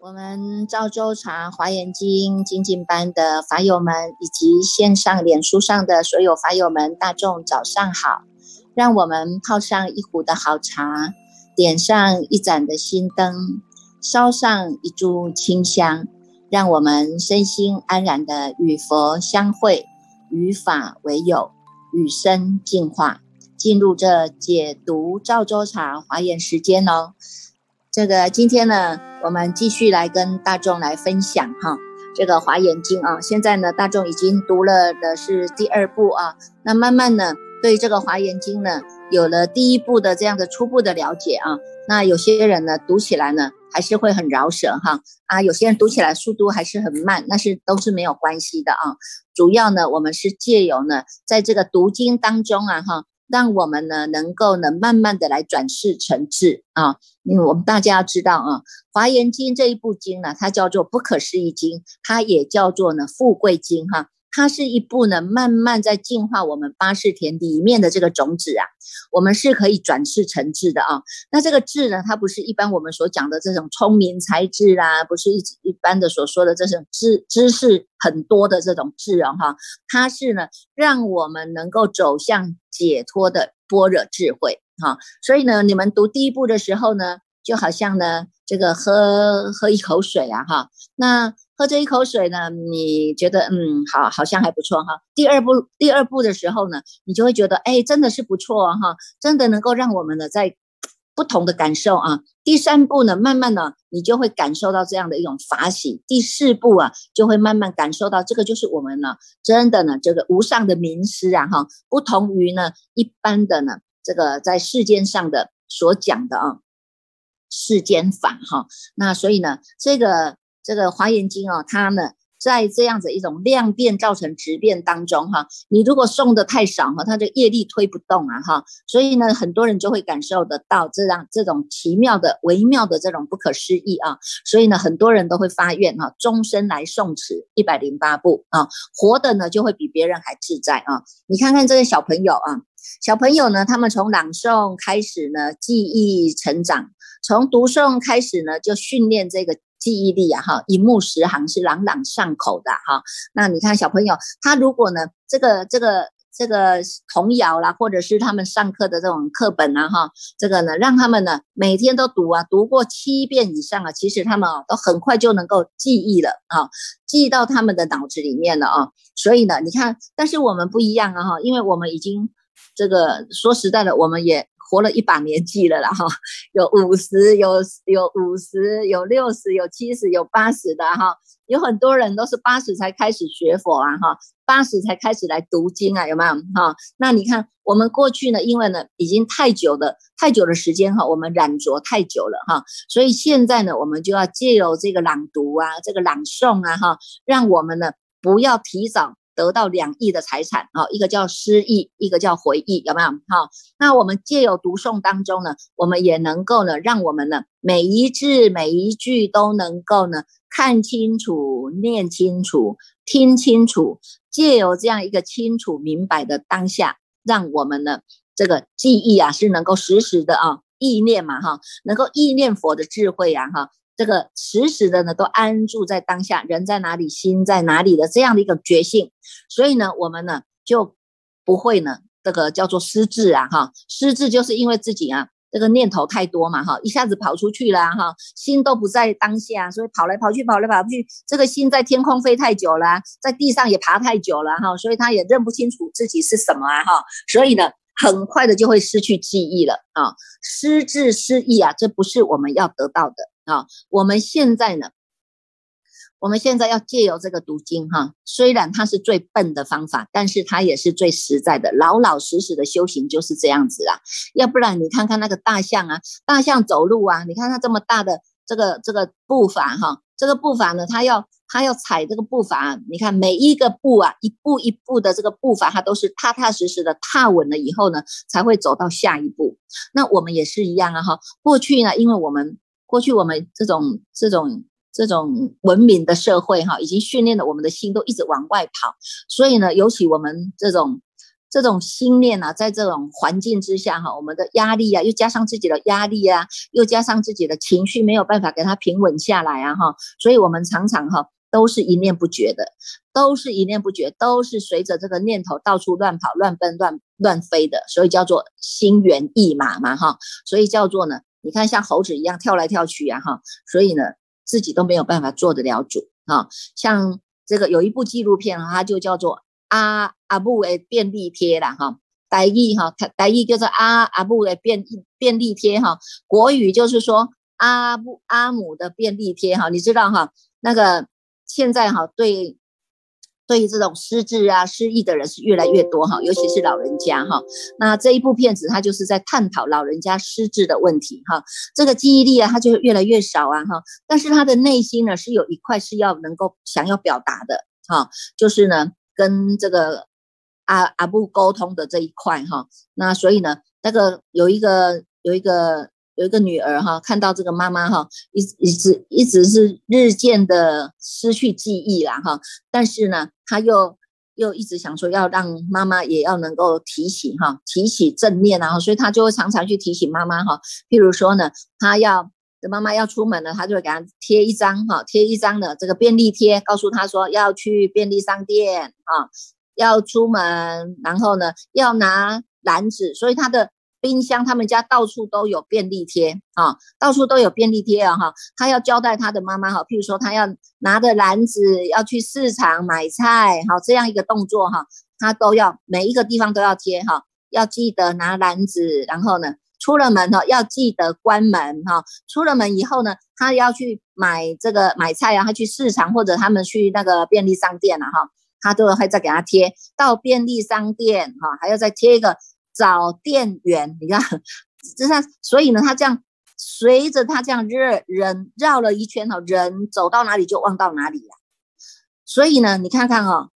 我们赵州茶华严经精进班的法友们，以及线上脸书上的所有法友们，大众早上好！让我们泡上一壶的好茶，点上一盏的心灯，烧上一炷清香，让我们身心安然的与佛相会，与法为友，与生进化，进入这解读赵州茶华严时间哦。这个今天呢，我们继续来跟大众来分享哈，这个华严经啊。现在呢，大众已经读了的是第二部啊，那慢慢呢，对这个华严经呢，有了第一步的这样的初步的了解啊。那有些人呢，读起来呢，还是会很饶舌哈啊，有些人读起来速度还是很慢，那是都是没有关系的啊。主要呢，我们是借由呢，在这个读经当中啊哈。让我们呢能够呢慢慢的来转世成智啊，因为我们大家要知道啊，《华严经》这一部经呢，它叫做不可思议经，它也叫做呢富贵经哈。它是一部呢，慢慢在净化我们八世田里面的这个种子啊，我们是可以转世成智的啊。那这个智呢，它不是一般我们所讲的这种聪明才智啦，不是一一般的所说的这种知知识很多的这种智啊哈。它是呢，让我们能够走向解脱的般若智慧哈。所以呢，你们读第一步的时候呢，就好像呢，这个喝喝一口水啊哈，那。喝这一口水呢，你觉得嗯好，好像还不错哈。第二步，第二步的时候呢，你就会觉得哎，真的是不错哈，真的能够让我们呢在不同的感受啊。第三步呢，慢慢的你就会感受到这样的一种法喜。第四步啊，就会慢慢感受到这个就是我们呢真的呢这个无上的名师啊哈，不同于呢一般的呢这个在世间上的所讲的啊世间法哈。那所以呢这个。这个华严经哦，它呢在这样子一种量变造成质变当中哈，你如果送的太少哈，它的业力推不动啊哈，所以呢很多人就会感受得到这样这种奇妙的微妙的这种不可思议啊，所以呢很多人都会发愿哈，终身来诵持一百零八部啊，活的呢就会比别人还自在啊。你看看这些小朋友啊，小朋友呢，他们从朗诵开始呢，记忆成长，从读诵开始呢，就训练这个。记忆力啊，哈，一目十行是朗朗上口的哈。那你看小朋友，他如果呢，这个这个这个童谣啦，或者是他们上课的这种课本啊，哈，这个呢，让他们呢每天都读啊，读过七遍以上啊，其实他们啊都很快就能够记忆了啊，记到他们的脑子里面了啊。所以呢，你看，但是我们不一样啊，哈，因为我们已经这个说实在的，我们也。活了一把年纪了啦，哈，有五十，有有五十，有六十，有七十，有八十的哈，有很多人都是八十才开始学佛啊，哈，八十才开始来读经啊，有没有哈？那你看我们过去呢，因为呢已经太久的太久的时间哈，我们染着太久了哈，所以现在呢，我们就要借由这个朗读啊，这个朗诵啊，哈，让我们呢不要提早。得到两亿的财产啊，一个叫失忆，一个叫回忆，有没有？好，那我们借由读诵当中呢，我们也能够呢，让我们呢每一字每一句都能够呢看清楚、念清楚、听清楚，借由这样一个清楚明白的当下，让我们呢这个记忆啊是能够实时的啊意念嘛哈，能够意念佛的智慧啊哈。这个时时的呢，都安住在当下，人在哪里，心在哪里的这样的一个觉性，所以呢，我们呢就不会呢，这个叫做失智啊，哈，失智就是因为自己啊，这个念头太多嘛，哈，一下子跑出去了，哈，心都不在当下，所以跑来跑去，跑来跑去，这个心在天空飞太久了，在地上也爬太久了，哈，所以他也认不清楚自己是什么啊，哈，所以呢，很快的就会失去记忆了啊，失智失忆啊，这不是我们要得到的。啊，我们现在呢，我们现在要借由这个读经哈，虽然它是最笨的方法，但是它也是最实在的，老老实实的修行就是这样子啊。要不然你看看那个大象啊，大象走路啊，你看它这么大的这个这个步伐哈，这个步伐呢，它要它要踩这个步伐，你看每一个步啊，一步一步的这个步伐，它都是踏踏实实的踏稳了以后呢，才会走到下一步。那我们也是一样啊哈，过去呢，因为我们过去我们这种这种这种文明的社会哈，已经训练了我们的心都一直往外跑，所以呢，尤其我们这种这种心念啊，在这种环境之下哈，我们的压力啊，又加上自己的压力啊，又加上自己的情绪没有办法给它平稳下来啊哈，所以我们常常哈都是一念不绝的，都是一念不绝，都是随着这个念头到处乱跑、乱奔、乱乱飞的，所以叫做心猿意马嘛哈，所以叫做呢，你看像猴子一样跳来跳去啊哈，所以呢。自己都没有办法做得了主啊！像这个有一部纪录片它就叫做阿阿布的便利贴了哈，台语哈，台语叫做阿阿布的便便利贴哈，国语就是说阿布阿姆的便利贴哈，你知道哈？那个现在哈对。对于这种失智啊、失忆的人是越来越多哈，尤其是老人家哈。那这一部片子它就是在探讨老人家失智的问题哈。这个记忆力啊，他就越来越少啊哈。但是他的内心呢，是有一块是要能够想要表达的哈，就是呢跟这个阿阿布沟通的这一块哈。那所以呢，那个有一个有一个。有一个女儿哈，看到这个妈妈哈，一一直一直是日渐的失去记忆啦哈，但是呢，她又又一直想说要让妈妈也要能够提醒哈，提起正念啊，所以她就会常常去提醒妈妈哈，譬如说呢，她要妈妈要出门了，他就会给他贴一张哈，贴一张的这个便利贴，告诉他说要去便利商店啊，要出门，然后呢要拿篮子，所以他的。冰箱，他们家到处都有便利贴啊，到处都有便利贴啊哈。他要交代他的妈妈哈，譬如说他要拿着篮子要去市场买菜，好这样一个动作哈，他都要每一个地方都要贴哈，要记得拿篮子，然后呢出了门哈要记得关门哈，出了门以后呢，他要去买这个买菜啊，他去市场或者他们去那个便利商店了哈，他都会再给他贴到便利商店哈，还要再贴一个。找店员，你看，就像所以呢，他这样随着他这样热人绕了一圈哈，人走到哪里就望到哪里了。所以呢，你看看哈，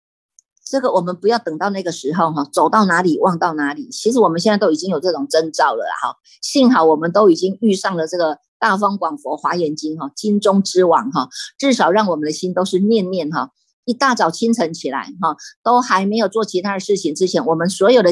这个我们不要等到那个时候哈，走到哪里望到哪里。其实我们现在都已经有这种征兆了哈，幸好我们都已经遇上了这个大方广佛华严经哈，经中之王哈，至少让我们的心都是念念哈，一大早清晨起来哈，都还没有做其他的事情之前，我们所有的。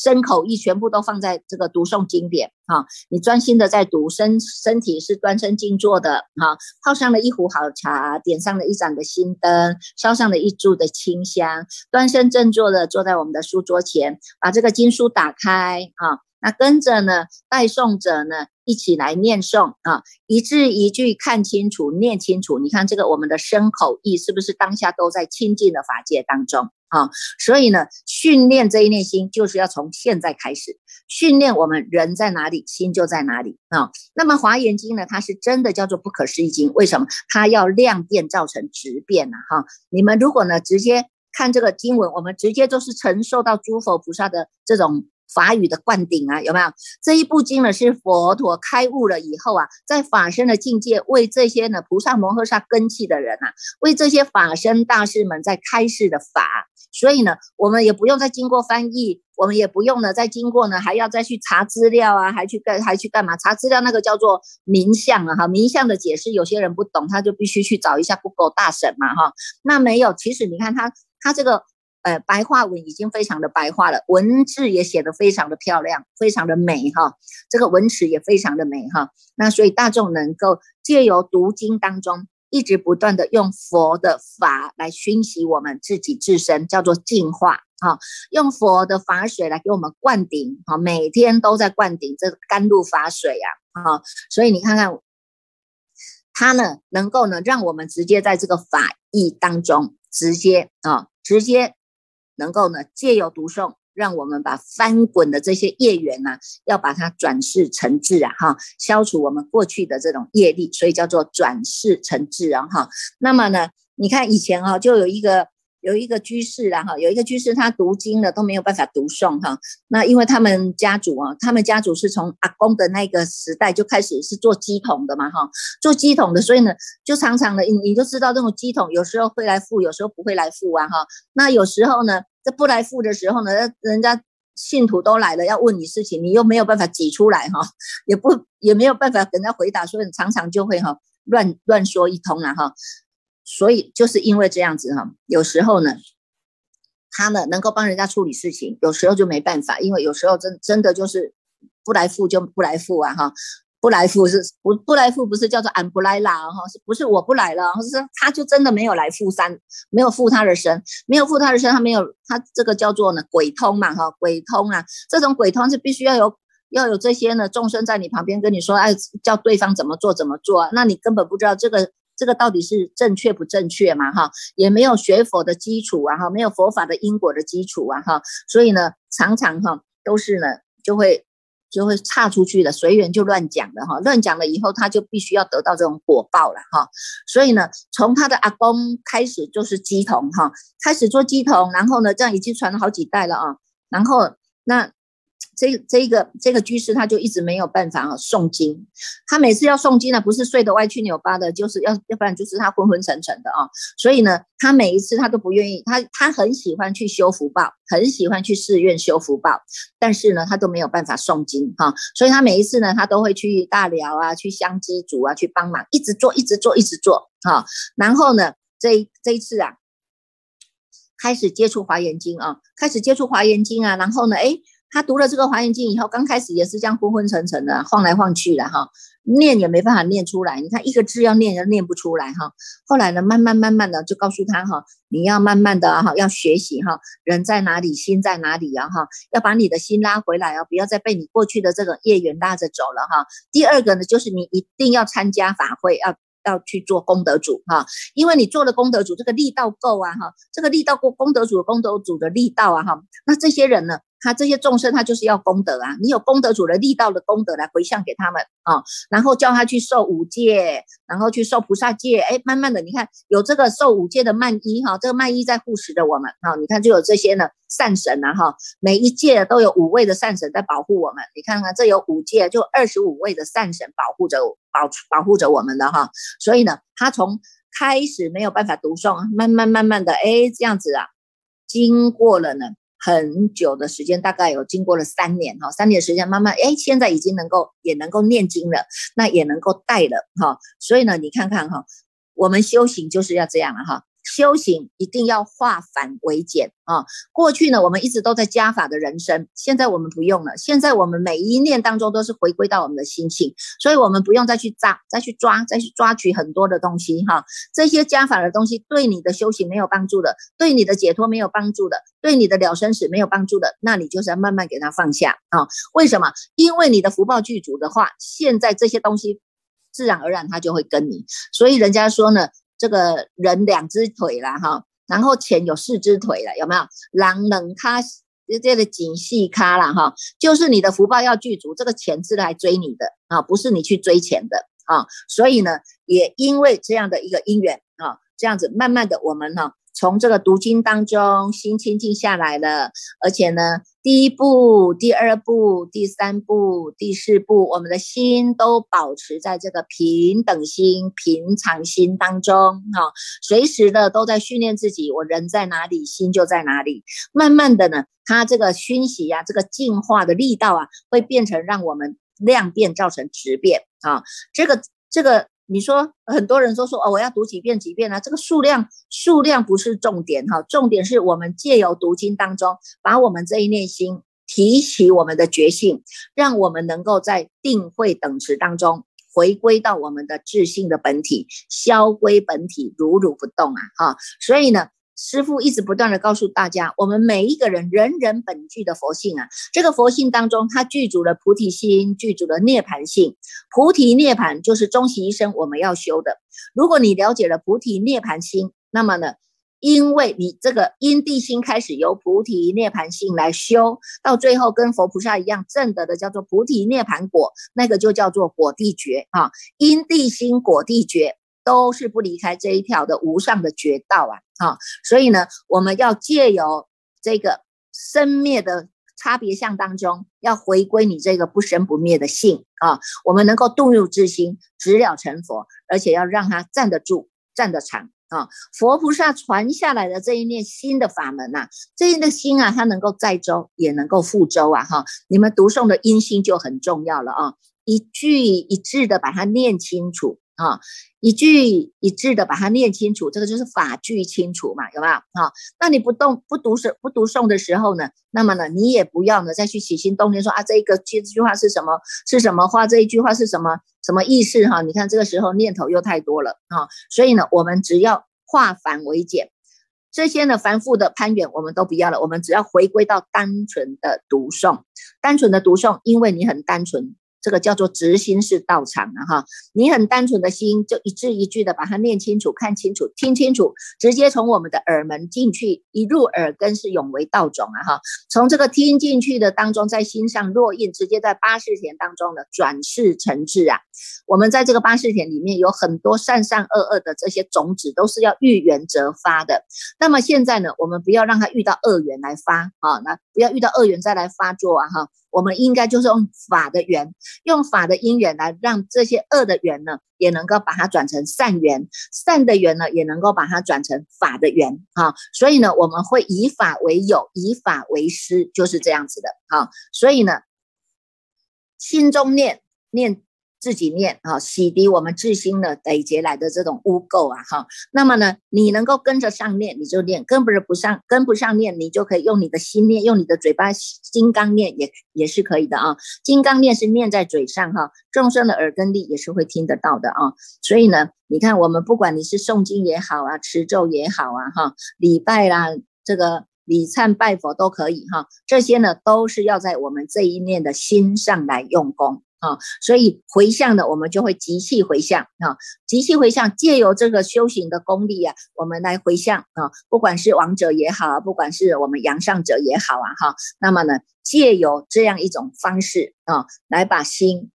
身口意全部都放在这个读诵经典哈，你专心的在读，身身体是端身静坐的哈，泡上了一壶好茶，点上了一盏的心灯，烧上了一柱的清香，端身正坐的坐在我们的书桌前，把这个经书打开啊，那跟着呢带诵者呢一起来念诵啊，一字一句看清楚，念清楚，你看这个我们的身口意是不是当下都在清净的法界当中？啊，所以呢，训练这一念心，就是要从现在开始训练我们人在哪里，心就在哪里啊。那么华严经呢，它是真的叫做不可思议经，为什么？它要量变造成质变呢？哈，你们如果呢直接看这个经文，我们直接就是承受到诸佛菩萨的这种。法语的灌顶啊，有没有这一部经呢？是佛陀开悟了以后啊，在法身的境界为这些呢菩萨摩诃萨根器的人啊，为这些法身大士们在开示的法。所以呢，我们也不用再经过翻译，我们也不用呢再经过呢还要再去查资料啊，还去干还去干嘛？查资料那个叫做名相啊，哈，名相的解释有些人不懂，他就必须去找一下 Google 大神嘛，哈。那没有，其实你看他他这个。呃，白话文已经非常的白话了，文字也写得非常的漂亮，非常的美哈。这个文词也非常的美哈。那所以大众能够借由读经当中，一直不断的用佛的法来熏习我们自己自身，叫做净化哈。用佛的法水来给我们灌顶哈，每天都在灌顶这个甘露法水呀哈。所以你看看，它呢能够呢让我们直接在这个法义当中直接啊直接。能够呢，借由读诵，让我们把翻滚的这些业缘呐，要把它转世成智啊，哈，消除我们过去的这种业力，所以叫做转世成智啊，哈。那么呢，你看以前啊，就有一个有一个居士啦，哈，有一个居士他读经了都没有办法读诵哈。那因为他们家族啊，他们家族是从阿公的那个时代就开始是做鸡桶的嘛，哈，做鸡桶的，所以呢，就常常的，你你就知道这种鸡桶有时候会来付，有时候不会来付啊，哈。那有时候呢。这不来付的时候呢，人家信徒都来了要问你事情，你又没有办法挤出来哈，也不也没有办法跟他回答，所以常常就会哈乱乱说一通了哈。所以就是因为这样子哈，有时候呢，他呢能够帮人家处理事情，有时候就没办法，因为有时候真真的就是不来付就不来付啊哈。不来付是不不来付不是叫做俺不来啦哈，是不是我不来了？是他就真的没有来付三，没有付他的身，没有付他的身，他没有他这个叫做呢鬼通嘛哈，鬼通啊，这种鬼通是必须要有要有这些呢众生在你旁边跟你说，哎，叫对方怎么做怎么做，那你根本不知道这个这个到底是正确不正确嘛哈，也没有学佛的基础啊哈，没有佛法的因果的基础啊哈，所以呢常常哈都是呢就会。就会岔出去了，随缘就乱讲了哈，乱讲了以后，他就必须要得到这种果报了哈。所以呢，从他的阿公开始就是鸡童哈，开始做鸡童，然后呢，这样已经传了好几代了啊。然后那。这这个这个居士他就一直没有办法啊诵经，他每次要诵经呢，不是睡得歪七扭八的，就是要要不然就是他昏昏沉沉的啊。所以呢，他每一次他都不愿意，他他很喜欢去修福报，很喜欢去寺院修福报，但是呢，他都没有办法诵经哈。所以他每一次呢，他都会去大寮啊，去香积组啊，去帮忙，一直做，一直做，一直做哈。然后呢，这这一次啊，开始接触华严经啊，开始接触华严经啊，然后呢，哎。他读了这个《华严经》以后，刚开始也是这样昏昏沉沉的，晃来晃去的哈，念也没办法念出来。你看一个字要念都念不出来哈。后来呢，慢慢慢慢的就告诉他哈，你要慢慢的哈，要学习哈，人在哪里，心在哪里啊哈，要把你的心拉回来啊，不要再被你过去的这个业缘拉着走了哈。第二个呢，就是你一定要参加法会，要要去做功德主哈，因为你做了功德主，这个力道够啊哈，这个力道够，功德主功德主的力道啊哈，那这些人呢？他这些众生，他就是要功德啊！你有功德主的力道的功德来回向给他们啊，然后叫他去受五戒，然后去受菩萨戒。哎，慢慢的，你看有这个受五戒的曼衣哈，这个曼衣在护持着我们哈。你看就有这些呢善神啊哈，每一届都有五位的善神在保护我们。你看看这有五戒，就二十五位的善神保护着保保护着我们的哈。所以呢，他从开始没有办法读诵，慢慢慢慢的哎这样子啊，经过了呢。很久的时间，大概有经过了三年哈，三年时间慢慢哎，现在已经能够也能够念经了，那也能够带了哈，所以呢，你看看哈，我们修行就是要这样了哈。修行一定要化繁为简啊！过去呢，我们一直都在加法的人生，现在我们不用了。现在我们每一念当中都是回归到我们的心性，所以我们不用再去扎、再去抓、再去抓取很多的东西哈。这些加法的东西对你的修行没有帮助的，对你的解脱没有帮助的，对你的了生死没有帮助的，那你就是要慢慢给它放下啊！为什么？因为你的福报具足的话，现在这些东西自然而然它就会跟你。所以人家说呢。这个人两只腿了哈，然后钱有四只腿了，有没有？狼冷咖这个紧细咖了哈，就是你的福报要具足，这个钱是来追你的啊，不是你去追钱的啊。所以呢，也因为这样的一个因缘啊，这样子慢慢的我们哈。从这个读经当中，心清净下来了，而且呢，第一步、第二步、第三步、第四步，我们的心都保持在这个平等心、平常心当中，哈，随时的都在训练自己，我人在哪里，心就在哪里。慢慢的呢，它这个熏习呀，这个净化的力道啊，会变成让我们量变造成质变啊，这个这个。你说很多人都说哦，我要读几遍几遍啊？这个数量数量不是重点哈，重点是我们借由读经当中，把我们这一念心提起我们的觉性，让我们能够在定慧等持当中回归到我们的智性的本体，消归本体，如如不动啊！哈，所以呢。师父一直不断的告诉大家，我们每一个人人人本具的佛性啊，这个佛性当中，它具足了菩提心，具足了涅盘性。菩提涅盘就是终其一生我们要修的。如果你了解了菩提涅盘心，那么呢，因为你这个因地心开始由菩提涅盘性来修，到最后跟佛菩萨一样证得的叫做菩提涅盘果，那个就叫做果地觉啊。因地心果地觉。都是不离开这一条的无上的绝道啊！哈，所以呢，我们要借由这个生灭的差别相当中，要回归你这个不生不灭的性啊，我们能够度入之心，直了成佛，而且要让它站得住、站得长啊！佛菩萨传下来的这一念新的法门呐，这一念心啊，它能够载舟，也能够覆舟啊！哈，你们读诵的音心就很重要了啊，一句一字的把它念清楚。啊，一句一字的把它念清楚，这个就是法句清楚嘛，有没有？哈，那你不动不读诵不读诵的时候呢，那么呢，你也不要呢再去起心动念说啊，这一个句这句话是什么是什么话，这一句话是什么什么意思？哈，你看这个时候念头又太多了啊，所以呢，我们只要化繁为简，这些呢繁复的攀援我们都不要了，我们只要回归到单纯的读诵，单纯的读诵，因为你很单纯。这个叫做直心是道场啊，哈，你很单纯的心，就一字一句的把它念清楚、看清楚、听清楚，直接从我们的耳门进去，一入耳根是永为道种啊，哈，从这个听进去的当中，在心上落印，直接在八世田当中的转世成智啊。我们在这个八世田里面有很多善善恶恶的这些种子，都是要遇缘则发的。那么现在呢，我们不要让它遇到恶缘来发啊，那不要遇到恶缘再来发作啊，哈。我们应该就是用法的缘，用法的因缘来让这些恶的缘呢，也能够把它转成善缘；善的缘呢，也能够把它转成法的缘。哈，所以呢，我们会以法为友，以法为师，就是这样子的。哈，所以呢，心中念念。自己念啊，洗涤我们自心的累劫来的这种污垢啊，哈。那么呢，你能够跟着上念，你就念；跟不是不上，跟不上念，你就可以用你的心念，用你的嘴巴金刚念，也也是可以的啊。金刚念是念在嘴上哈，众生的耳根力也是会听得到的啊。所以呢，你看我们不管你是诵经也好啊，持咒也好啊，哈，礼拜啦，这个礼忏拜佛都可以哈。这些呢，都是要在我们这一念的心上来用功。啊，所以回向呢，我们就会集气回向啊，集气回向，借由这个修行的功力啊，我们来回向啊，不管是王者也好，不管是我们阳上者也好啊，哈，那么呢，借由这样一种方式啊，来把心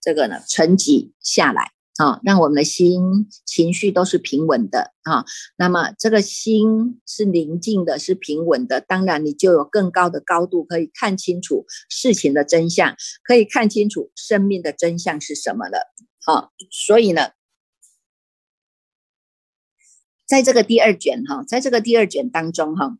这个呢沉积下来。啊，让我们的心情绪都是平稳的啊。那么这个心是宁静的，是平稳的，当然你就有更高的高度，可以看清楚事情的真相，可以看清楚生命的真相是什么了。好，所以呢，在这个第二卷哈，在这个第二卷当中哈，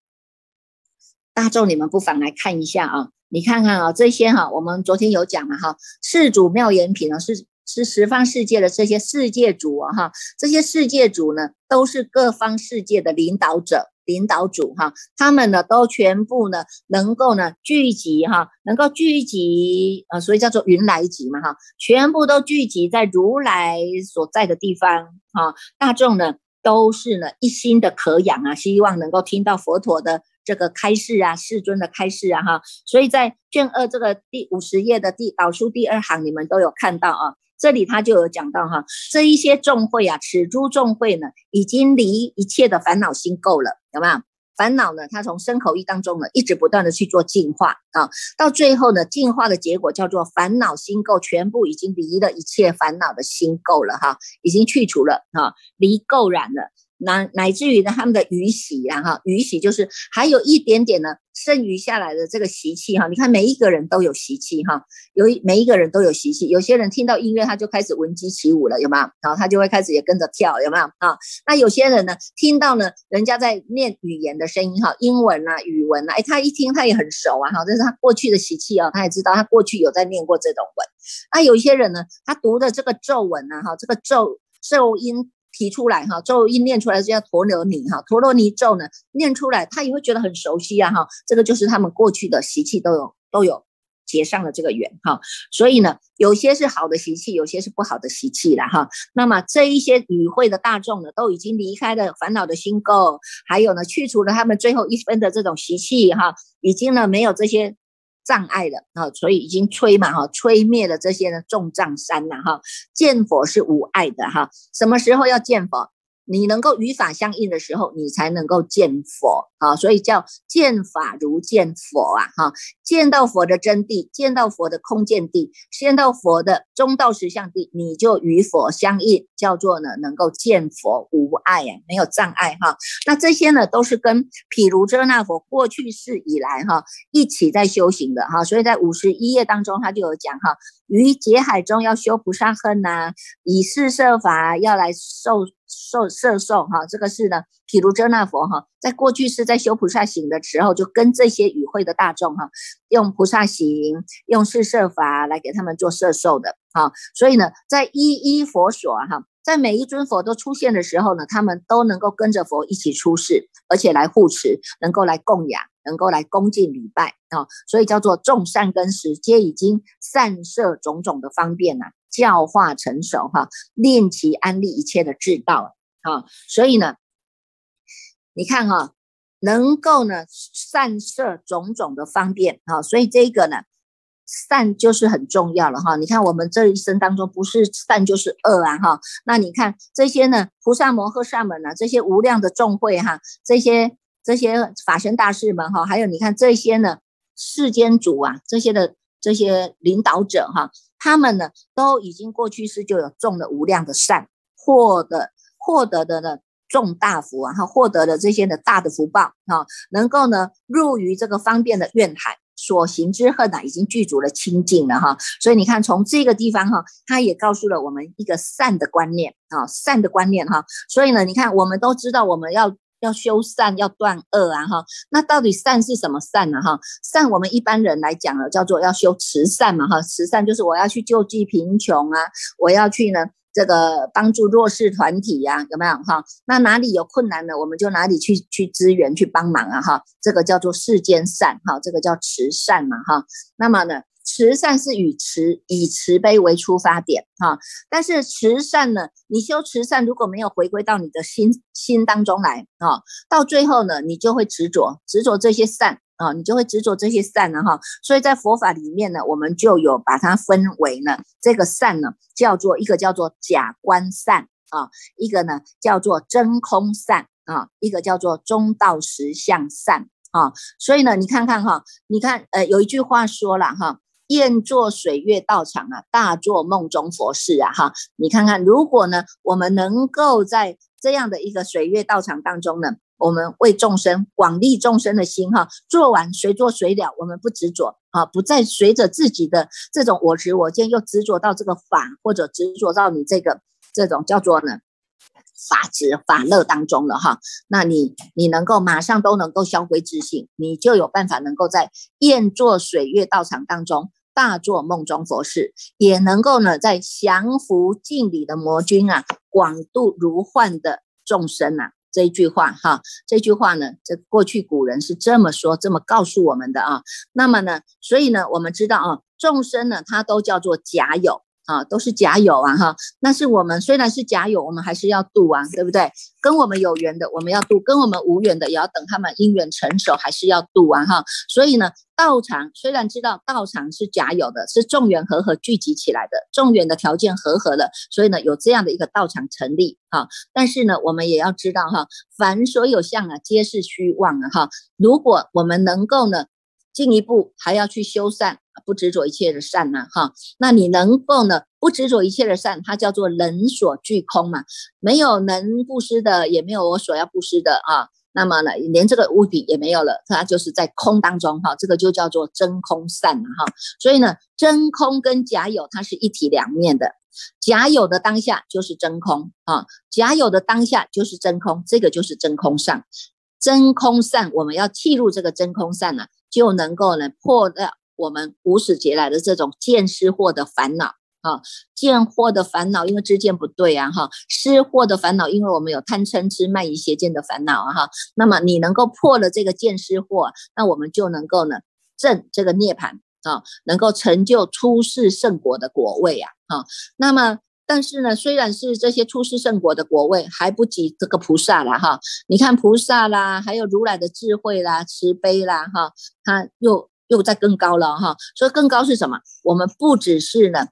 大众你们不妨来看一下啊，你看看啊，这些哈，我们昨天有讲了哈，世主妙言品呢是。是十方世界的这些世界主啊，哈，这些世界主呢，都是各方世界的领导者、领导主哈，他们呢都全部呢能够呢聚集哈，能够聚集啊，所以叫做云来集嘛哈，全部都聚集在如来所在的地方啊，大众呢都是呢一心的可养啊，希望能够听到佛陀的这个开示啊，世尊的开示啊哈，所以在卷二这个第五十页的第导书第二行，你们都有看到啊。这里他就有讲到哈，这一些众会啊，此诸众会呢，已经离一切的烦恼心垢了，有没有？烦恼呢，它从身口意当中呢，一直不断的去做净化啊，到最后呢，净化的结果叫做烦恼心垢，全部已经离了一切烦恼的心垢了哈，已经去除了哈，离垢染了。乃乃至于呢，他们的余习啊，哈，余习就是还有一点点呢，剩余下来的这个习气哈。你看每一个人都有习气哈，有一每一个人都有习气。有些人听到音乐他就开始闻鸡起舞了，有没有？然后他就会开始也跟着跳，有没有？啊，那有些人呢，听到呢，人家在念语言的声音哈，英文啊，语文啊，哎，他一听他也很熟啊，哈，这是他过去的习气啊，他也知道他过去有在念过这种文。那有些人呢，他读的这个咒文呢，哈，这个咒咒音。提出来哈，咒一念出来是叫陀罗尼哈，陀罗尼咒呢念出来，他也会觉得很熟悉啊哈，这个就是他们过去的习气都有都有结上了这个缘哈，所以呢，有些是好的习气，有些是不好的习气了哈。那么这一些与会的大众呢，都已经离开了烦恼的心垢，还有呢，去除了他们最后一分的这种习气哈，已经呢没有这些。障碍了啊，所以已经吹嘛哈，吹灭了这些呢重障山了哈。见佛是无碍的哈，什么时候要见佛？你能够与法相应的时候，你才能够见佛啊，所以叫见法如见佛啊，哈，见到佛的真谛，见到佛的空见地，见到佛的中道实相地，你就与佛相应，叫做呢能够见佛无碍啊，没有障碍哈。那这些呢都是跟譬如遮那佛过去世以来哈一起在修行的哈，所以在五十一页当中他就有讲哈，于劫海中要修菩萨恨呐，以四摄法要来受。受摄受哈，这个是呢，毗卢遮那佛哈，在过去是在修菩萨行的时候，就跟这些与会的大众哈，用菩萨行，用四摄法来给他们做摄受的哈。所以呢，在一一佛所哈，在每一尊佛都出现的时候呢，他们都能够跟着佛一起出世，而且来护持，能够来供养，能够来恭敬礼拜啊。所以叫做众善根时，皆已经散设种种的方便呐。教化成熟哈，令其安利一切的智道啊，所以呢，你看哈，能够呢散设种种的方便啊，所以这个呢善就是很重要了哈。你看我们这一生当中，不是善就是恶啊哈。那你看这些呢，菩萨摩诃萨们呢，这些无量的众会哈，这些这些法身大士们哈，还有你看这些呢世间主啊，这些的这些领导者哈。他们呢，都已经过去世就有种了无量的善，获得获得的呢重大福啊，哈，获得了这些的大的福报啊，能够呢入于这个方便的愿海，所行之恨啊，已经具足了清净了哈。所以你看，从这个地方哈，他也告诉了我们一个善的观念啊，善的观念哈。所以呢，你看，我们都知道我们要。要修善，要断恶啊！哈，那到底善是什么善呢？哈，善我们一般人来讲呢，叫做要修慈善嘛！哈，慈善就是我要去救济贫穷啊，我要去呢这个帮助弱势团体呀，有没有？哈，那哪里有困难呢，我们就哪里去去支援去帮忙啊！哈，这个叫做世间善，哈，这个叫慈善嘛！哈，那么呢？慈善是与慈以慈悲为出发点哈，但是慈善呢，你修慈善如果没有回归到你的心心当中来啊，到最后呢，你就会执着执着这些善啊，你就会执着这些善了哈。所以在佛法里面呢，我们就有把它分为呢，这个善呢叫做一个叫做假观善啊，一个呢叫做真空善啊，一个叫做中道实相善啊。所以呢，你看看哈，你看呃，有一句话说了哈。宴坐水月道场啊，大做梦中佛事啊，哈，你看看，如果呢，我们能够在这样的一个水月道场当中呢，我们为众生广利众生的心哈，做完随做随了，我们不执着啊，不再随着自己的这种我执我见，又执着到这个法，或者执着到你这个这种叫做呢法执法乐当中了哈，那你你能够马上都能够消归自信，你就有办法能够在宴坐水月道场当中。大做梦中佛事，也能够呢，在降服敬礼的魔君啊，广度如幻的众生啊。这一句话哈，这句话呢，这过去古人是这么说，这么告诉我们的啊。那么呢，所以呢，我们知道啊，众生呢，他都叫做假有。啊，都是假有啊，哈，那是我们虽然是假有，我们还是要度啊，对不对？跟我们有缘的，我们要度；跟我们无缘的，也要等他们因缘成熟，还是要度啊，哈。所以呢，道场虽然知道道场是假有的，是众缘和合聚集起来的，众缘的条件和合了，所以呢，有这样的一个道场成立，哈。但是呢，我们也要知道，哈，凡所有相啊，皆是虚妄啊，哈。如果我们能够呢，进一步还要去修善。不执着一切的善呐，哈，那你能够呢？不执着一切的善，它叫做人所具空嘛，没有能布施的，也没有我所要布施的啊。那么呢，连这个物品也没有了，它就是在空当中哈，这个就叫做真空善了哈。所以呢，真空跟假有它是一体两面的，假有的当下就是真空啊，假有的当下就是真空，这个就是真空善。真空善，我们要契入这个真空善呢，就能够呢破掉。我们无始劫来的这种见失货的烦恼啊，见货的烦恼，因为知见不对啊，哈，失货的烦恼，因为我们有贪嗔痴慢疑邪见的烦恼啊，哈，那么你能够破了这个见失货，那我们就能够呢证这个涅槃啊，能够成就出世圣国的果位啊，哈，那么但是呢，虽然是这些出世圣国的果位，还不及这个菩萨啦，哈，你看菩萨啦，还有如来的智慧啦、慈悲啦，哈，他又。又在更高了哈，所以更高是什么？我们不只是呢，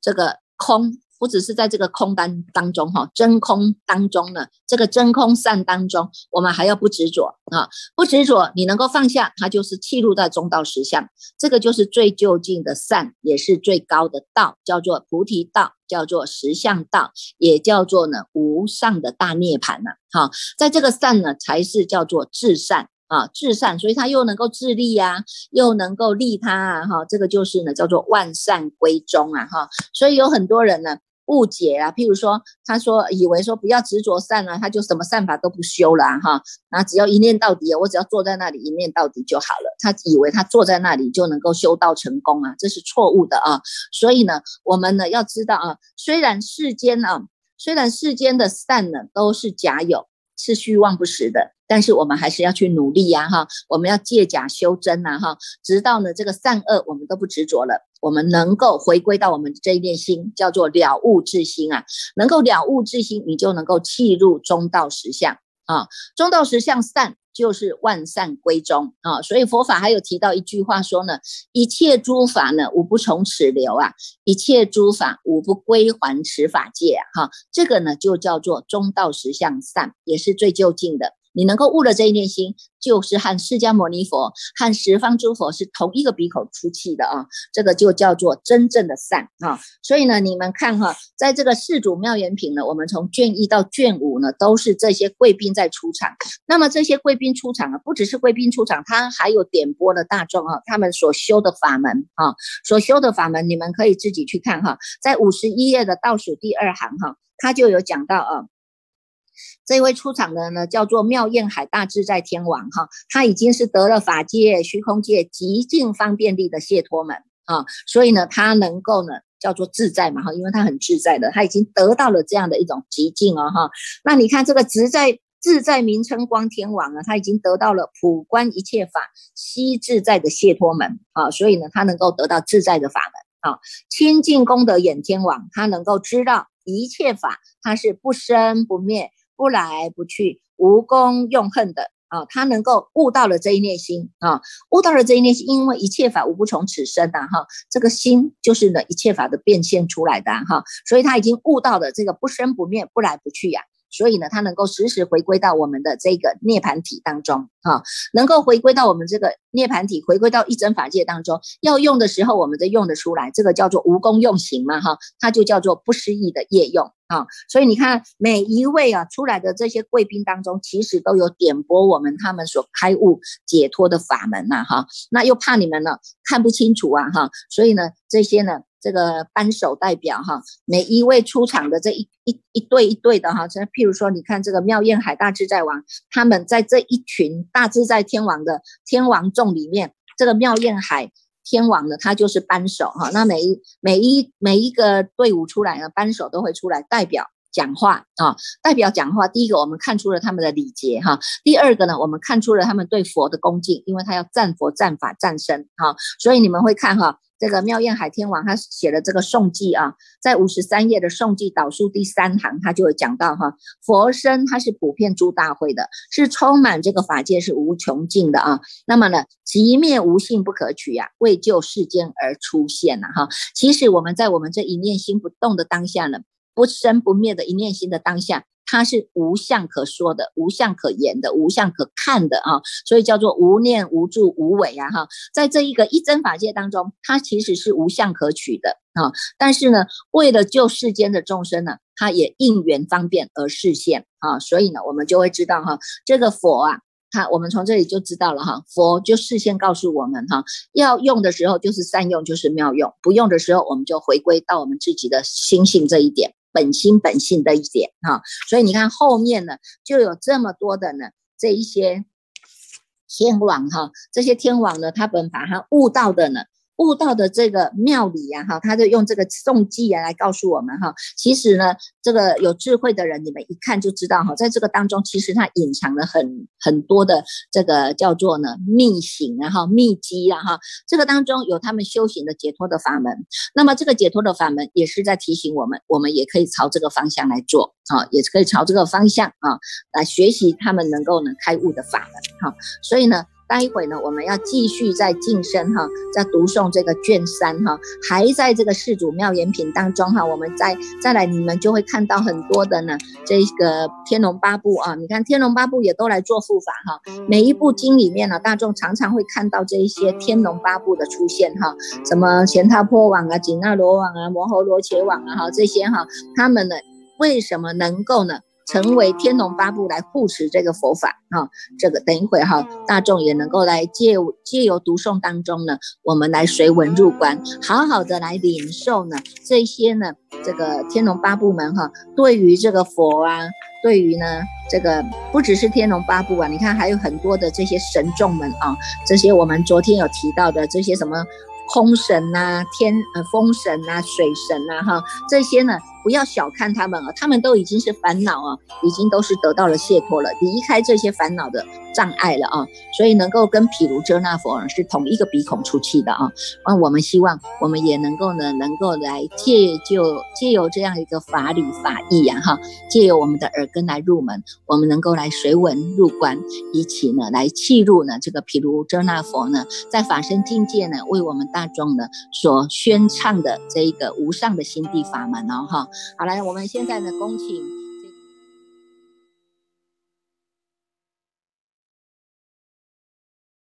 这个空，不只是在这个空当当中哈，真空当中呢，这个真空善当中，我们还要不执着啊，不执着，你能够放下，它就是契入在中道实相，这个就是最就近的善，也是最高的道，叫做菩提道，叫做实相道，也叫做呢无上的大涅槃呢。哈，在这个善呢，才是叫做至善。啊，至善，所以他又能够自利呀，又能够利他啊，哈，这个就是呢，叫做万善归宗啊，哈，所以有很多人呢，误解啊，譬如说，他说以为说不要执着善啊，他就什么善法都不修了哈，那只要一念到底，我只要坐在那里一念到底就好了。他以为他坐在那里就能够修道成功啊，这是错误的啊。所以呢，我们呢要知道啊，虽然世间啊，虽然世间的善呢都是假有，是虚妄不实的。但是我们还是要去努力呀，哈，我们要借假修真呐，哈，直到呢这个善恶我们都不执着了，我们能够回归到我们这一念心，叫做了悟之心啊，能够了悟之心，你就能够契入中道实相啊，中道实相善。就是万善归宗啊，所以佛法还有提到一句话说呢，一切诸法呢无不从此流啊，一切诸法无不归还此法界啊，哈，这个呢就叫做中道实相善，也是最就近的。你能够悟了这一念心，就是和释迦牟尼佛、和十方诸佛是同一个鼻口出气的啊，这个就叫做真正的善啊。所以呢，你们看哈，在这个四祖妙严品呢，我们从卷一到卷五呢，都是这些贵宾在出场。那么这些贵宾出场啊，不只是贵宾出场，他还有点播的大众啊，他们所修的法门啊，所修的法门，你们可以自己去看哈，在五十一页的倒数第二行哈，他就有讲到啊。这位出场的呢，叫做妙燕海大自在天王哈，他已经是得了法界、虚空界极尽方便力的解脱门啊，所以呢，他能够呢叫做自在嘛哈，因为他很自在的，他已经得到了这样的一种极境哦哈。那你看这个自在自在名称光天王啊，他已经得到了普观一切法悉自在的解脱门啊，所以呢，他能够得到自在的法门啊。清净功德眼天王，他能够知道一切法，它是不生不灭。不来不去，无功用恨的啊，他能够悟到了这一念心啊，悟到了这一念心，因为一切法无不从此生的哈，这个心就是呢一切法的变现出来的哈，所以他已经悟到了这个不生不灭，不来不去呀。所以呢，它能够时时回归到我们的这个涅盘体当中啊，能够回归到我们这个涅盘体，回归到一真法界当中。要用的时候，我们就用得出来，这个叫做无功用行嘛哈，它就叫做不失意的业用啊。所以你看，每一位啊出来的这些贵宾当中，其实都有点拨我们他们所开悟解脱的法门呐哈。那又怕你们呢看不清楚啊哈，所以呢这些呢。这个扳手代表哈，每一位出场的这一一一对一对的哈，像譬如说，你看这个妙燕海大自在王，他们在这一群大自在天王的天王众里面，这个妙燕海天王呢，他就是扳手哈。那每一每一每一个队伍出来呢，扳手都会出来代表讲话啊，代表讲话。第一个，我们看出了他们的礼节哈；第二个呢，我们看出了他们对佛的恭敬，因为他要赞佛、赞法、赞身哈。所以你们会看哈。这个妙燕海天王他写的这个颂记啊，在五十三页的颂记导数第三行，他就有讲到哈，佛身他是普遍诸大会的，是充满这个法界是无穷尽的啊。那么呢，即灭无性不可取呀，为救世间而出现了哈。其实我们在我们这一念心不动的当下呢，不生不灭的一念心的当下。它是无相可说的，无相可言的，无相可看的啊，所以叫做无念无助无为啊哈，在这一个一真法界当中，它其实是无相可取的啊，但是呢，为了救世间的众生呢，它也应缘方便而示现啊，所以呢，我们就会知道哈，这个佛啊，它我们从这里就知道了哈，佛就事先告诉我们哈，要用的时候就是善用，就是妙用；不用的时候，我们就回归到我们自己的心性这一点。本心本性的一点哈，所以你看后面呢，就有这么多的呢，这一些天网哈，这些天网呢，他本把它悟到的呢。悟道的这个妙理呀，哈，他就用这个颂记啊来告诉我们哈。其实呢，这个有智慧的人，你们一看就知道哈，在这个当中，其实它隐藏了很很多的这个叫做呢秘行啊哈秘籍啊哈。这个当中有他们修行的解脱的法门，那么这个解脱的法门也是在提醒我们，我们也可以朝这个方向来做啊，也可以朝这个方向啊来学习他们能够呢开悟的法门哈。所以呢。待会呢，我们要继续在晋升哈，在读诵这个卷三哈，还在这个世祖妙言品当中哈，我们再再来，你们就会看到很多的呢，这个天龙八部啊，你看天龙八部也都来做护法哈，每一部经里面呢，大众常常会看到这一些天龙八部的出现哈，什么乾闥破网啊、紧那罗网啊、摩诃罗伽网啊哈，这些哈，他们呢为什么能够呢成为天龙八部来护持这个佛法啊。这个等一会哈，大众也能够来借借由读诵当中呢，我们来随文入观，好好的来领受呢这些呢这个天龙八部门哈，对于这个佛啊。对于呢，这个不只是天龙八部啊，你看还有很多的这些神众们啊，这些我们昨天有提到的这些什么空神呐、天呃风神呐、水神呐，哈，这些呢。不要小看他们啊，他们都已经是烦恼啊，已经都是得到了解脱了，离开这些烦恼的障碍了啊，所以能够跟毗卢遮那佛是同一个鼻孔出气的啊。那我们希望我们也能够呢，能够来借就借由这样一个法理法义啊，哈，借由我们的耳根来入门，我们能够来随文入观，一起呢来契入呢这个毗卢遮那佛呢，在法身境界呢为我们大众呢所宣唱的这一个无上的心地法门哦，哈。好，来，我们现在呢，恭请。